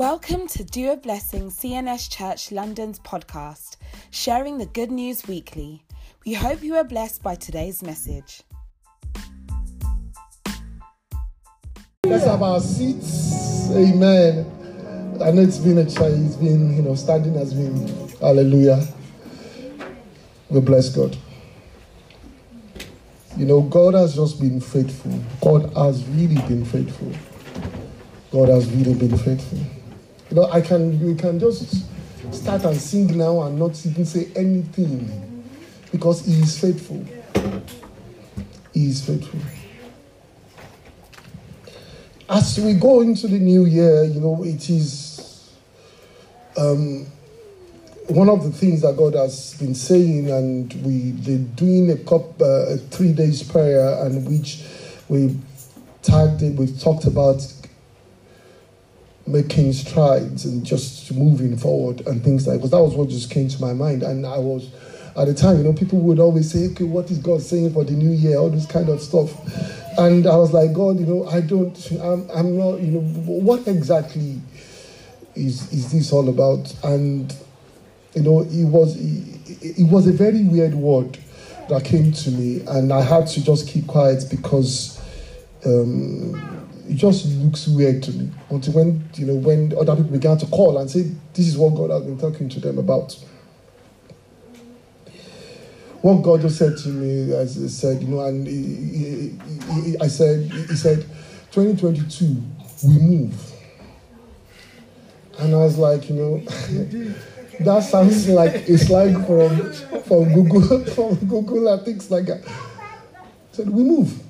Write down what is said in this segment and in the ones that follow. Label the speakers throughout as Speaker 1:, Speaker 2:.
Speaker 1: Welcome to Do a Blessing CNS Church London's podcast, sharing the good news weekly. We hope you are blessed by today's message.
Speaker 2: Let's have our seats. Amen. I know it's been a challenge. It's been, you know, standing has been. Hallelujah. We bless God. You know, God has just been faithful. God has really been faithful. God has really been faithful. You know, I can you can just start and sing now and not even say anything because He is faithful. He is faithful. As we go into the new year, you know, it is um, one of the things that God has been saying, and we are doing a couple, uh, three days prayer, and which we tagged it, We've talked about making strides and just moving forward and things like because that was what just came to my mind. And I was at the time you know people would always say okay what is God saying for the new year? All this kind of stuff. And I was like God you know I don't I'm, I'm not you know what exactly is is this all about? And you know it was it, it was a very weird word that came to me and I had to just keep quiet because um, it just looks weird to me until when you know when other people began to call and say this is what God has been talking to them about. What God just said to me, as he said, you know, and he, he, he, I said, he said, 2022, we move. And I was like, you know, that sounds like it's like from from Google, from Google and things like that. I said, we move.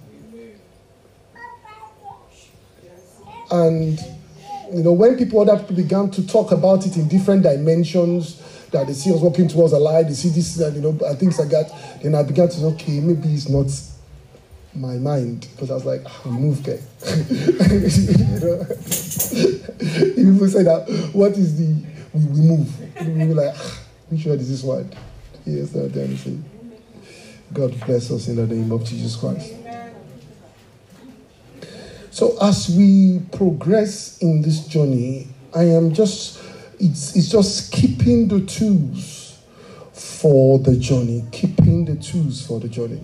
Speaker 2: And you know, when people other people began to talk about it in different dimensions, that they see us walking towards a light, they see this and you know things like that, then I began to say, okay, maybe it's not my mind because I was like, oh, move, guy. you know, people say that what is the we, we move? We were like, ah, which one is this one? Yes, not anything. God bless us in the name of Jesus Christ. So as we progress in this journey, I am just it's it's just keeping the tools for the journey, keeping the tools for the journey.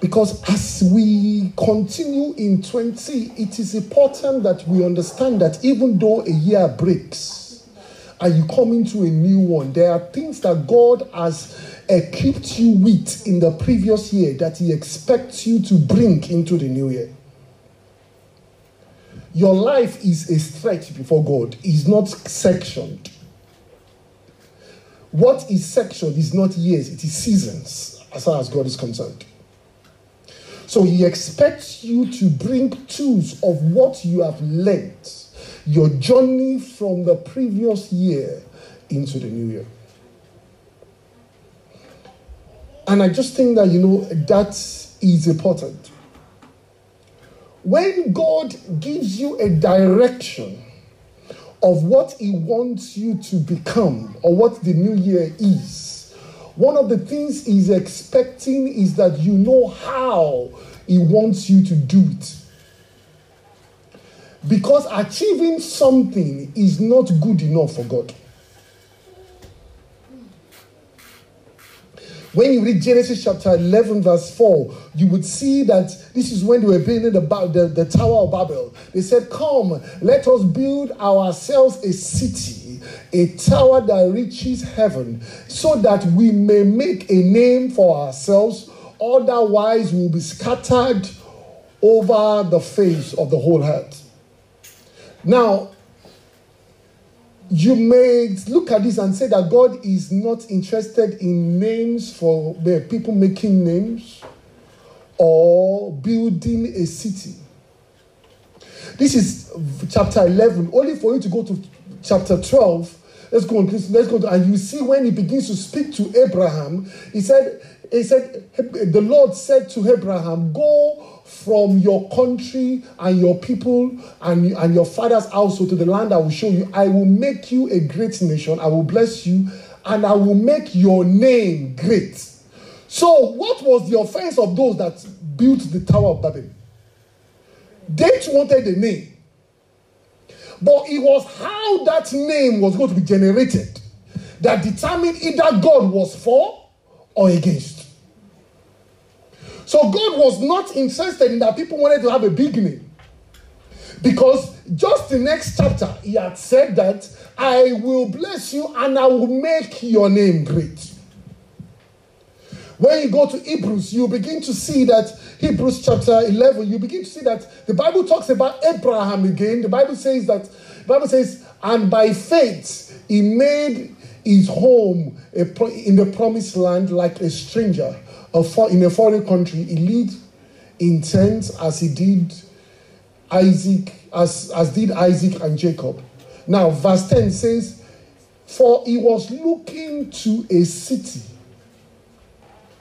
Speaker 2: Because as we continue in 20, it is important that we understand that even though a year breaks and you come into a new one, there are things that God has equipped you with in the previous year that He expects you to bring into the new year. Your life is a stretch before God, it's not sectioned. What is sectioned is not years, it is seasons, as far as God is concerned. So He expects you to bring tools of what you have learned, your journey from the previous year into the new year. And I just think that, you know, that is important. When God gives you a direction of what He wants you to become or what the new year is, one of the things He's expecting is that you know how He wants you to do it. Because achieving something is not good enough for God. When you read Genesis chapter 11, verse 4, you would see that this is when they were building the, the, the Tower of Babel. They said, Come, let us build ourselves a city, a tower that reaches heaven, so that we may make a name for ourselves. Otherwise, we'll be scattered over the face of the whole earth. Now, you may look at this and say that God is not interested in names for the people making names or building a city. This is chapter 11. Only for you to go to chapter 12. Let's go on, please. Let's go. To, and you see when he begins to speak to Abraham, he said, he said, the Lord said to Abraham, Go from your country and your people and, and your father's household to the land I will show you. I will make you a great nation. I will bless you and I will make your name great. So, what was the offense of those that built the Tower of Babel? They wanted a name. But it was how that name was going to be generated that determined either God was for or against. So God was not interested in that people wanted to have a big name. Because just the next chapter, he had said that I will bless you and I will make your name great. When you go to Hebrews, you begin to see that Hebrews chapter 11, you begin to see that the Bible talks about Abraham again. The Bible says that, the Bible says, and by faith he made his home in the promised land like a stranger in a foreign country. He lived in tents as he did Isaac, as, as did Isaac and Jacob. Now, verse 10 says, For he was looking to a city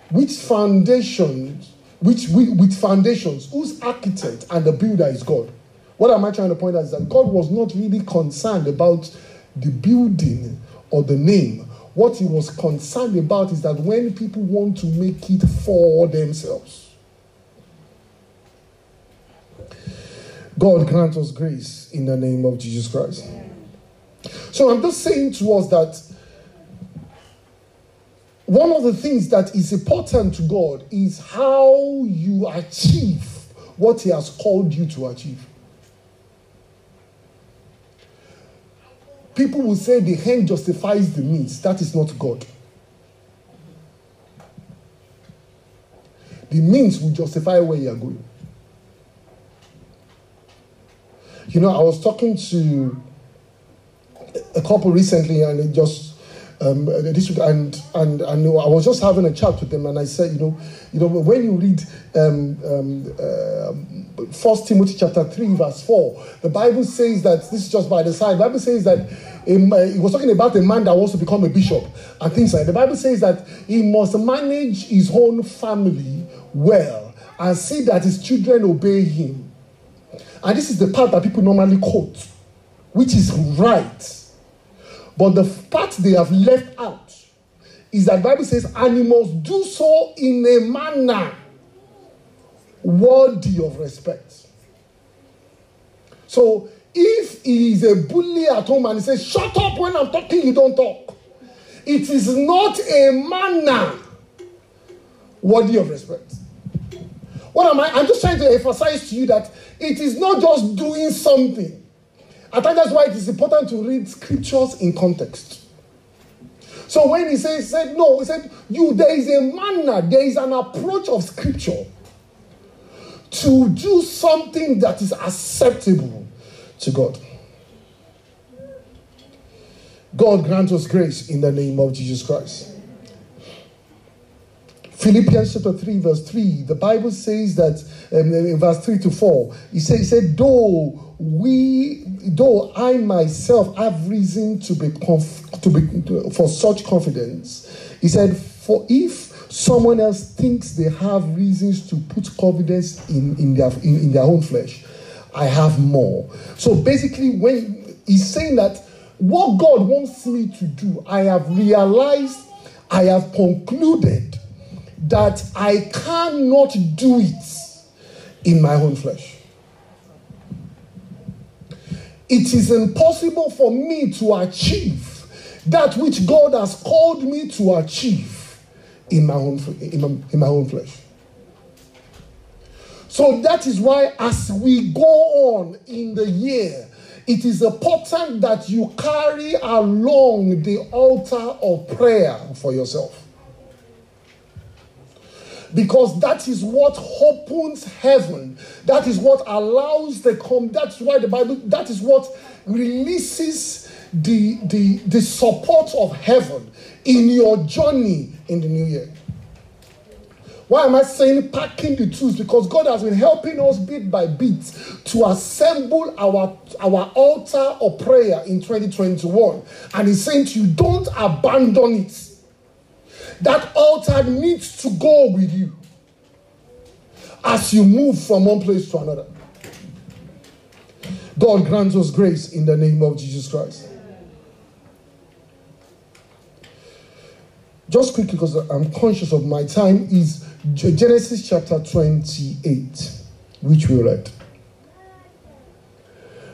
Speaker 2: which foundations, which with foundations, whose architect and the builder is God. What am I trying to point out is that God was not really concerned about the building or the name. What he was concerned about is that when people want to make it for themselves, God grant us grace in the name of Jesus Christ. So I'm just saying to us that one of the things that is important to God is how you achieve what He has called you to achieve. People will say the end justifies the means. That is not God. The means will justify where you are going. You know, I was talking to a couple recently, and it just um, this and and and I was just having a chat with them, and I said, you know, you know, when you read um, um, uh, First Timothy chapter three verse four, the Bible says that this is just by the side. The Bible says that um, uh, he was talking about a man that wants to become a bishop and things like. That. The Bible says that he must manage his own family well and see that his children obey him. And this is the part that people normally quote, which is right. But the part they have left out is that Bible says, animals do so in a manner worthy of respect. So if he is a bully at home and he says, Shut up when I'm talking, you don't talk. It is not a manner worthy of respect. What am I? I'm just trying to emphasize to you that it is not just doing something. I think that's why it is important to read scriptures in context. So when he says, said no, he said, you there is a manner, there is an approach of scripture to do something that is acceptable to God. God grant us grace in the name of Jesus Christ. Philippians chapter 3, verse 3, the Bible says that um, in verse 3 to 4, he said, he said, though we though I myself have reason to be, conf- to be to, for such confidence, he said, for if someone else thinks they have reasons to put confidence in, in, their, in, in their own flesh, I have more. So basically, when he's saying that what God wants me to do, I have realized, I have concluded that I cannot do it in my own flesh. It is impossible for me to achieve that which God has called me to achieve in my own, in my, in my own flesh. So that is why, as we go on in the year, it is important that you carry along the altar of prayer for yourself because that is what opens heaven. That is what allows the come. That's why the Bible, that is what releases the, the, the support of heaven in your journey in the new year. Why am I saying packing the tools? Because God has been helping us bit by bit to assemble our, our altar of prayer in 2021. And He's saying to you, don't abandon it that altar needs to go with you as you move from one place to another. God grants us grace in the name of Jesus Christ. Just quickly, because I'm conscious of my time, is Genesis chapter 28, which we read.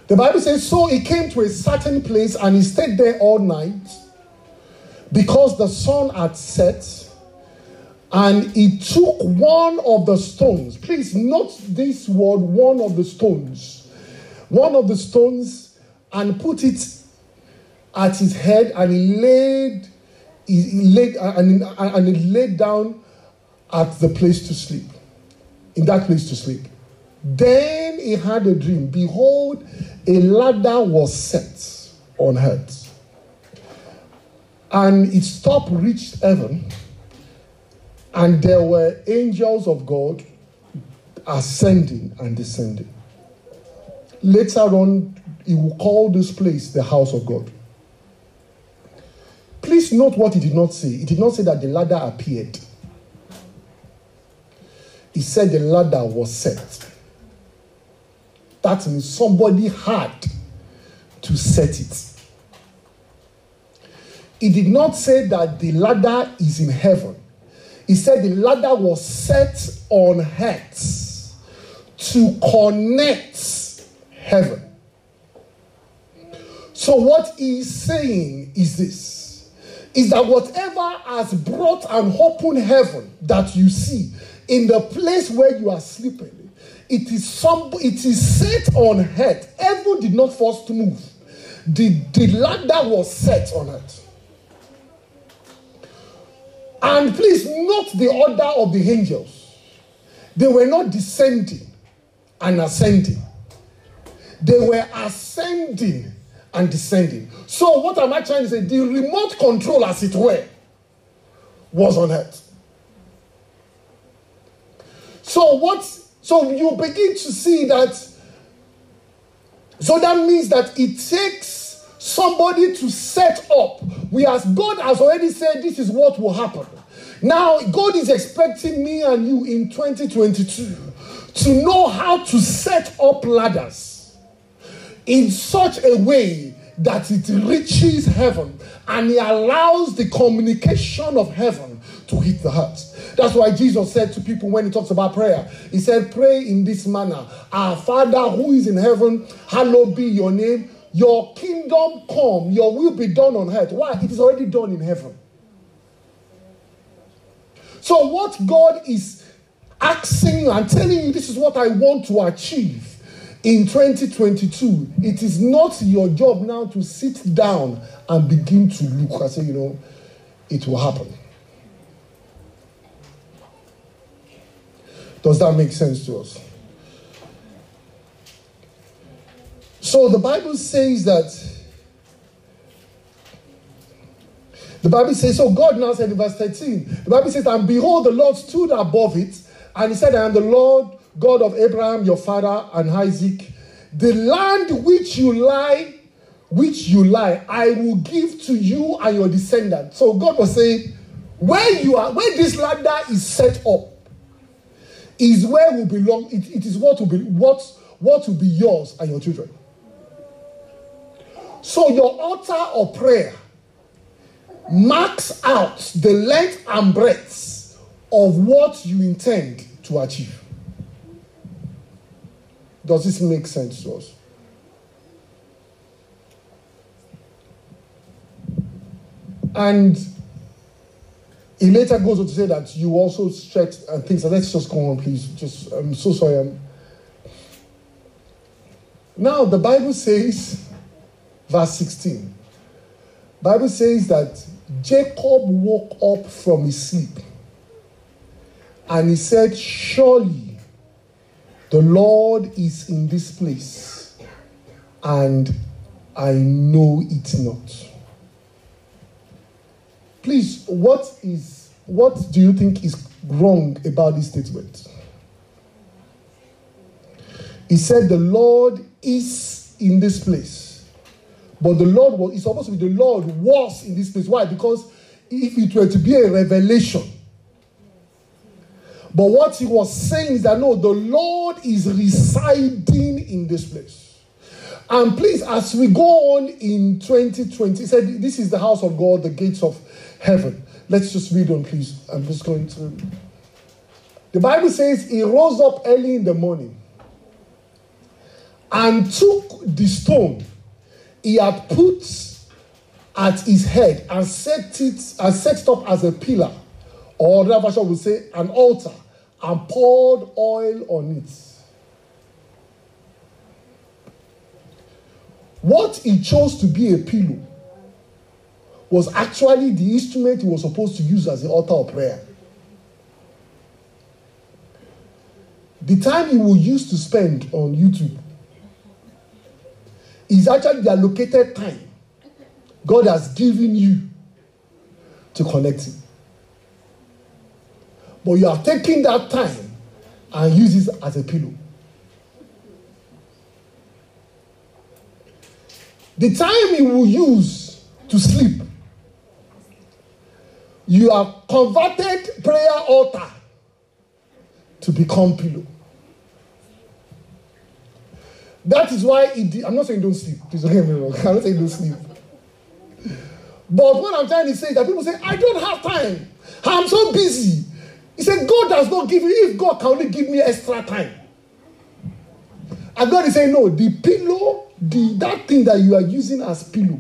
Speaker 2: The Bible says, So he came to a certain place and he stayed there all night because the sun had set. And he took one of the stones. Please note this word, one of the stones. One of the stones and put it at his head and he laid, he laid and, and he laid down at the place to sleep. In that place to sleep. Then he had a dream. Behold, a ladder was set on earth. And its top reached heaven, and there were angels of God ascending and descending. Later on, he will call this place the house of God. Please note what he did not say. He did not say that the ladder appeared. He said the ladder was set. That means somebody had to set it. He did not say that the ladder is in heaven. He said the ladder was set on earth to connect heaven. So, what he's saying is this is that whatever has brought an open heaven that you see in the place where you are sleeping it is some it is set on earth. Heaven did not first move. The, the ladder was set on it. And please note the order of the angels. They were not descending and ascending. They were ascending and descending. So, what am I trying to say? The remote control, as it were, was on earth. So, what so you begin to see that. So that means that it takes somebody to set up. We as God has already said this is what will happen. Now God is expecting me and you in 2022 to know how to set up ladders in such a way that it reaches heaven and he allows the communication of heaven to hit the heart. That's why Jesus said to people when he talks about prayer, he said, Pray in this manner Our Father who is in heaven, hallowed be your name. Your kingdom come, your will be done on earth. Why? It is already done in heaven. So, what God is asking you and telling you, this is what I want to achieve in 2022, it is not your job now to sit down and begin to look and say, you know, it will happen. Does that make sense to us? So the Bible says that. The Bible says, so God now said in verse 13, the Bible says, and behold, the Lord stood above it, and he said, I am the Lord God of Abraham, your father, and Isaac. The land which you lie, which you lie, I will give to you and your descendants. So God was saying, where you are, where this ladder is set up, is where will belong. It, it is what will be what what will be yours and your children. So your altar of prayer marks out the length and breadth of what you intend to achieve. Does this make sense to us? And he later goes on to say that you also stretch uh, and things. So let's just go on, please. Just I'm so sorry. I'm... Now the Bible says, verse 16. Bible says that Jacob woke up from his sleep and he said, Surely the Lord is in this place, and I know it not. Please, what is what do you think is wrong about this statement? He said the Lord is in this place. But the Lord was, it's supposed to be the Lord was in this place. Why? Because if it were to be a revelation, but what he was saying is that no, the Lord is residing in this place. And please, as we go on in 2020, he said, This is the house of God, the gates of heaven. Let's just read on, please. I'm just going to. The Bible says he rose up early in the morning and took the stone he had put at his head and set it and set it up as a pillar, or that version would say an altar, and poured oil on it. What he chose to be a pillow was actually the instrument he was supposed to use as the altar of prayer. The time he will use to spend on YouTube is actually the allocated time God has given you to connect Him. But you are taking that time and use it as a pillow. The time you will use to sleep, you have converted prayer altar to become pillow. That is why it, I'm not saying don't sleep. Please don't get me wrong. I'm not saying don't sleep. But what I'm trying to say is that people say, I don't have time. I'm so busy. He said, God does not give you, if God can only give me extra time. And God is saying, no, the pillow, the that thing that you are using as pillow,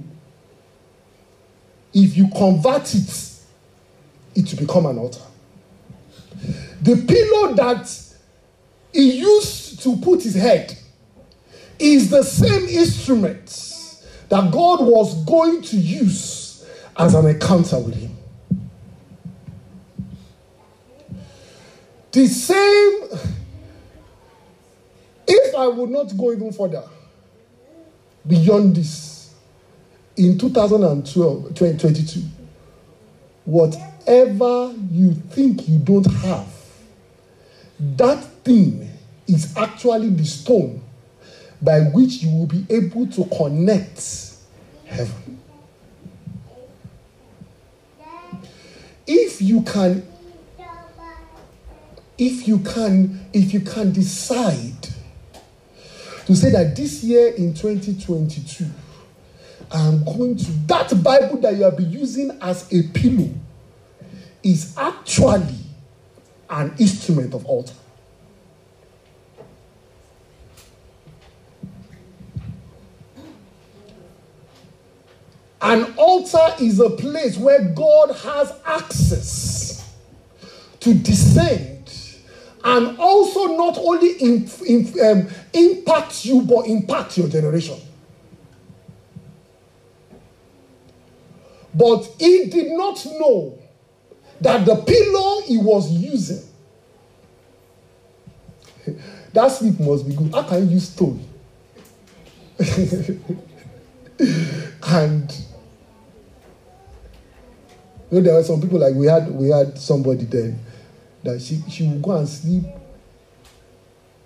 Speaker 2: if you convert it, it will become an altar. The pillow that he used to put his head is the same instrument that God was going to use as an encounter with him. The same, if I would not go even further beyond this, in 2012, 2022, whatever you think you don't have, that thing is actually the stone by which you will be able to connect heaven. If you can, if you can, if you can decide to say that this year in 2022, I'm going to that Bible that you have been using as a pillow is actually an instrument of altar. An altar is a place where God has access to descend and also not only in, um, impact you, but impact your generation. But he did not know that the pillow he was using, that sleep must be good. How can you use stone? and you know, there were some people like we had we had somebody then that she she would go and sleep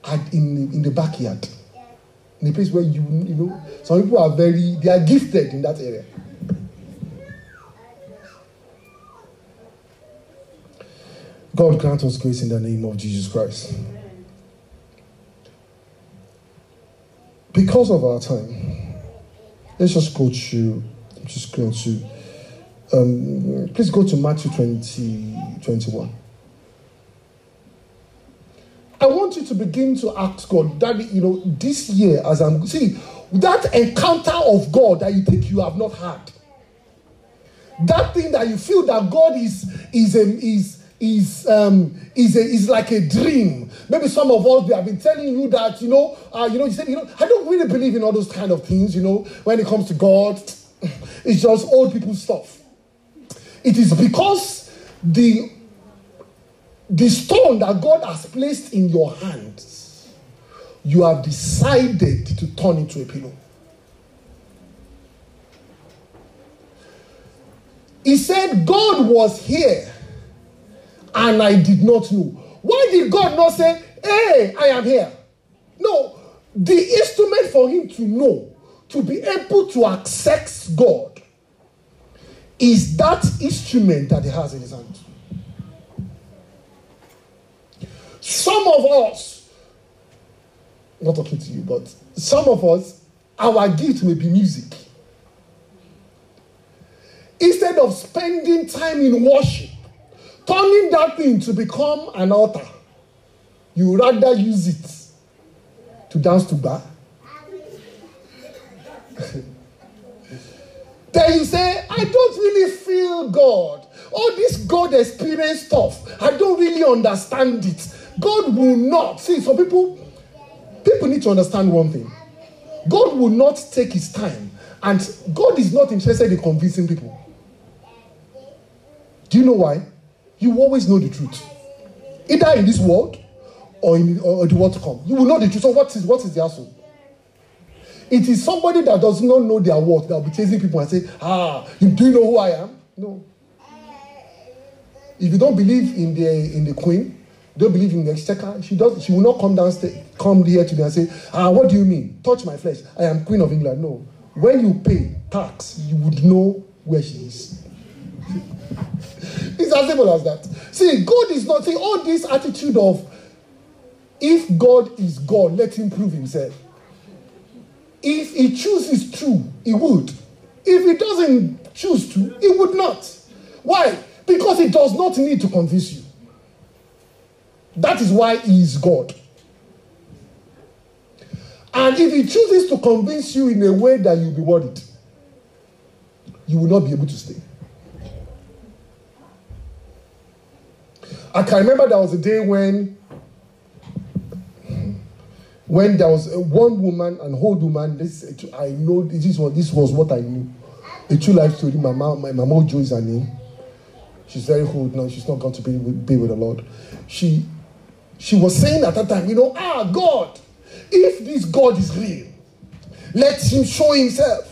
Speaker 2: at in in the backyard in a place where you you know some people are very they are gifted in that area. God grant us grace in the name of Jesus Christ. Because of our time, let's just go to just go to um, please go to Matthew 20, 21. I want you to begin to ask God that, you know, this year as I'm, see, that encounter of God that you think you have not had, that thing that you feel that God is, is, a, is, is, um, is, a, is like a dream. Maybe some of us, we have been telling you that, you know, uh, you know, you said, you know, I don't really believe in all those kind of things, you know, when it comes to God. It's just old people stuff. It is because the, the stone that God has placed in your hands, you have decided to turn into a pillow. He said, God was here and I did not know. Why did God not say, Hey, I am here? No, the instrument for him to know, to be able to access God, is that instrument that he has in his hand. Some of us, not talking to you, but some of us, our gift may be music. Instead of spending time in worship, turning that thing to become an altar, you rather use it to dance to bar, then you say, I don't really feel God. All this God experience stuff, I don't really understand it. God will not. See, some people, people need to understand one thing. God will not take his time, and God is not interested in convincing people. Do you know why? You always know the truth. Either in this world or in or the world to come. You will know the truth. So what is what is the answer? It is somebody that does not know their worth that will be chasing people and say, Ah, do you know who I am? No. If you don't believe in the in the queen, don't believe in the exchequer, she does she will not come downstairs, come here today and say, Ah, what do you mean? Touch my flesh. I am Queen of England. No. When you pay tax, you would know where she is. it's as simple as that. See, God is not see all this attitude of if God is God, let him prove himself. If he chooses to, he would. If he doesn't choose to, he would not. Why? Because he does not need to convince you. That is why he is God. And if he chooses to convince you in a way that you'll be worried, you will not be able to stay. I can remember there was a day when when there was one woman, an old woman, this I know this was this was what I knew. A true life story. My mom, my mama Jo is her name. She's very old now. She's not going to be with, be with the Lord. She she was saying at that time, you know, ah God, if this God is real, let him show himself.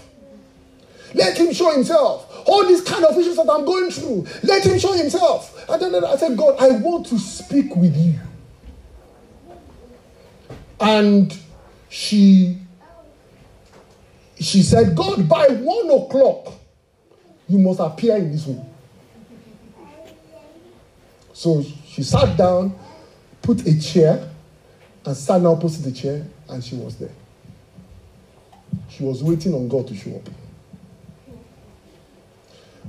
Speaker 2: Let him show himself. All these kind of issues that I'm going through, let him show himself. And then I said, God, I want to speak with you. And she she said, God, by one o'clock, you must appear in this room. So she sat down, put a chair, and sat down opposite the chair, and she was there. She was waiting on God to show up.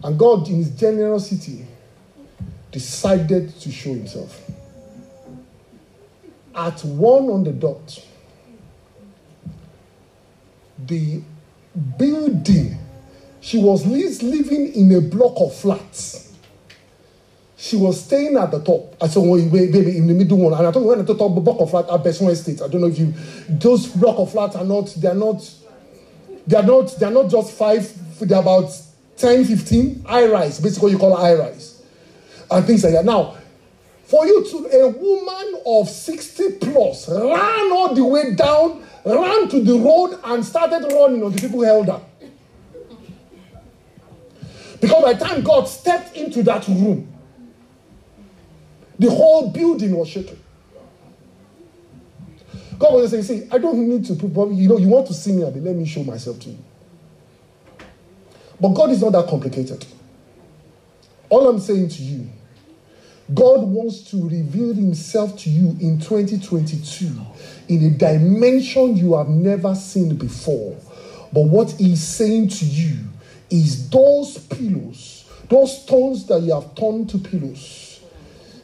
Speaker 2: And God, in His generosity, decided to show Himself at one on the dot, the building, she was living in a block of flats. She was staying at the top. I said, well, baby, in the middle one. And I told her when I the top block of flat at Besson Estate. I don't know if you, those block of flats are not, they're not, they're not, they're not just five, they're about 10, 15 high rise, basically you call high rise. And things like that. Now, for you to, a woman of 60 plus ran all the way down, ran to the road and started running on the people held her. Because by the time God stepped into that room, the whole building was shaking. God was saying, see, I don't need to you know, you want to see me, let me show myself to you. But God is not that complicated. All I'm saying to you God wants to reveal himself to you in 2022 in a dimension you have never seen before. But what he's saying to you is those pillows, those stones that you have turned to pillows,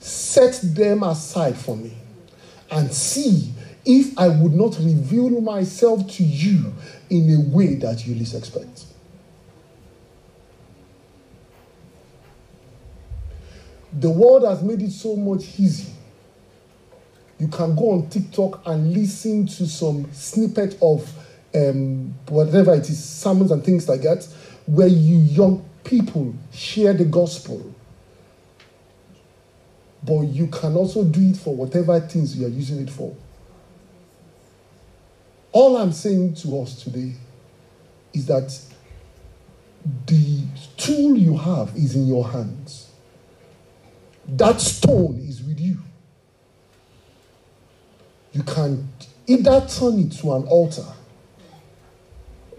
Speaker 2: set them aside for me and see if I would not reveal myself to you in a way that you least expect. The world has made it so much easy. You can go on TikTok and listen to some snippet of um, whatever it is, sermons and things like that, where you young people share the gospel. But you can also do it for whatever things you are using it for. All I'm saying to us today is that the tool you have is in your hands that stone is with you. You can either turn it to an altar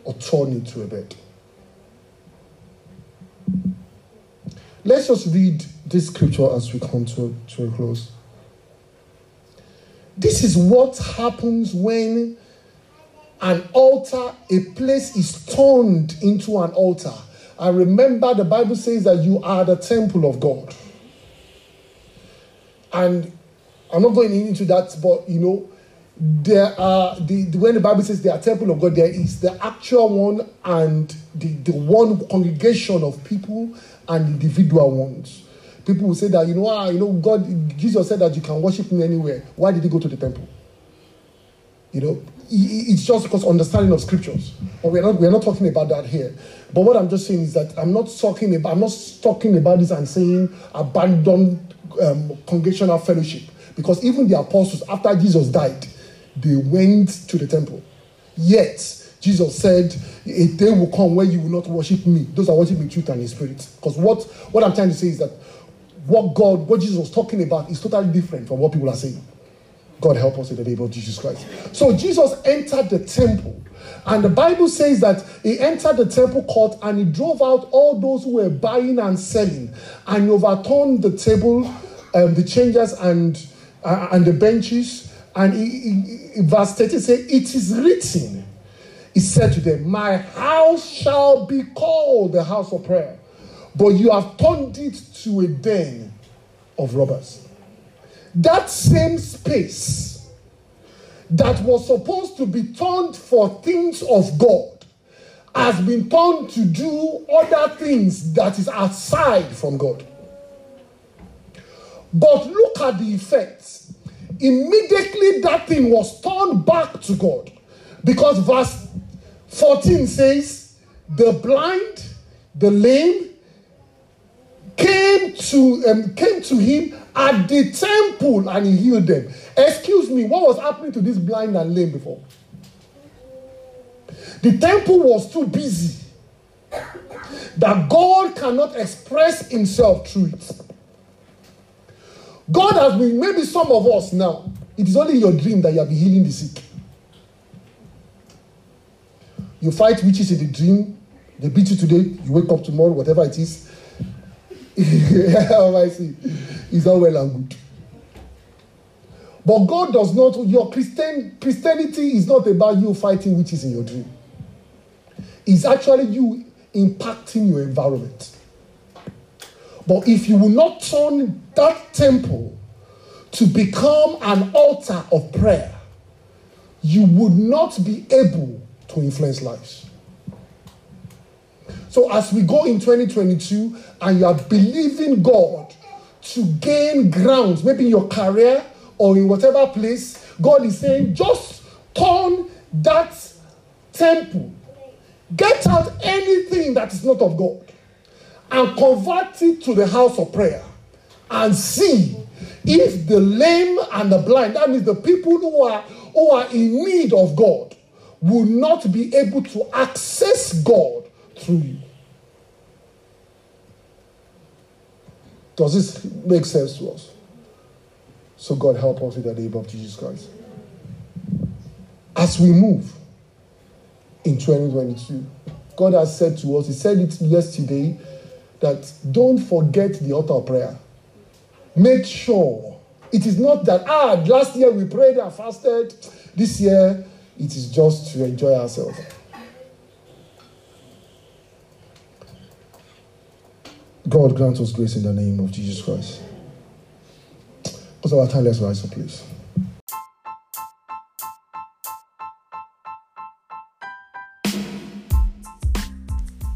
Speaker 2: or turn it to a bed. Let's just read this scripture as we come to, to a close. This is what happens when an altar, a place is turned into an altar. I remember the Bible says that you are the temple of God. And I'm not going into that, but you know, there are the, when the Bible says they are temple of God, there is the actual one and the, the one congregation of people and individual ones. People will say that you know, ah, you know, God, Jesus said that you can worship me anywhere. Why did he go to the temple? You know, it's just because understanding of scriptures. But we're not we're not talking about that here. But what I'm just saying is that I'm not talking about I'm not talking about this and saying abandon um, congregational fellowship because even the apostles after Jesus died they went to the temple. Yet, Jesus said, A day will come where you will not worship me. Those are worshiping truth and in spirit. Because what, what I'm trying to say is that what God, what Jesus was talking about is totally different from what people are saying. God help us in the name of Jesus Christ. So Jesus entered the temple. And the Bible says that he entered the temple court and he drove out all those who were buying and selling and overturned the table, um, the changers and, uh, and the benches and he, he, verse 30 says, It is written, He said to them, My house shall be called the house of prayer, but you have turned it to a den of robbers. That same space that was supposed to be turned for things of God has been turned to do other things that is aside from God. But look at the effects immediately that thing was turned back to God. Because verse 14 says, The blind, the lame, came to um, came to him at the temple and he healed them. Excuse me, what was happening to this blind and lame before? The temple was too busy that God cannot express himself through it. God has been, maybe some of us now, it is only your dream that you have been healing the sick. You fight witches in the dream, they beat you today, you wake up tomorrow, whatever it is. I see. It's all well and good. But God does not, your Christian Christianity is not about you fighting witches in your dream. It's actually you impacting your environment. But if you will not turn that temple to become an altar of prayer, you would not be able to influence lives. So, as we go in 2022 and you are believing God to gain ground, maybe in your career or in whatever place, God is saying, just turn that temple. Get out anything that is not of God and convert it to the house of prayer and see if the lame and the blind, that means the people who are, who are in need of God, will not be able to access God through you. Does this make sense to us? So, God help us in the name of Jesus Christ. As we move in 2022, God has said to us, He said it yesterday that don't forget the altar prayer. Make sure it is not that, ah, last year we prayed and fasted. This year it is just to enjoy ourselves. God grant us grace in the name of Jesus Christ. Because our time, let's rise up, please.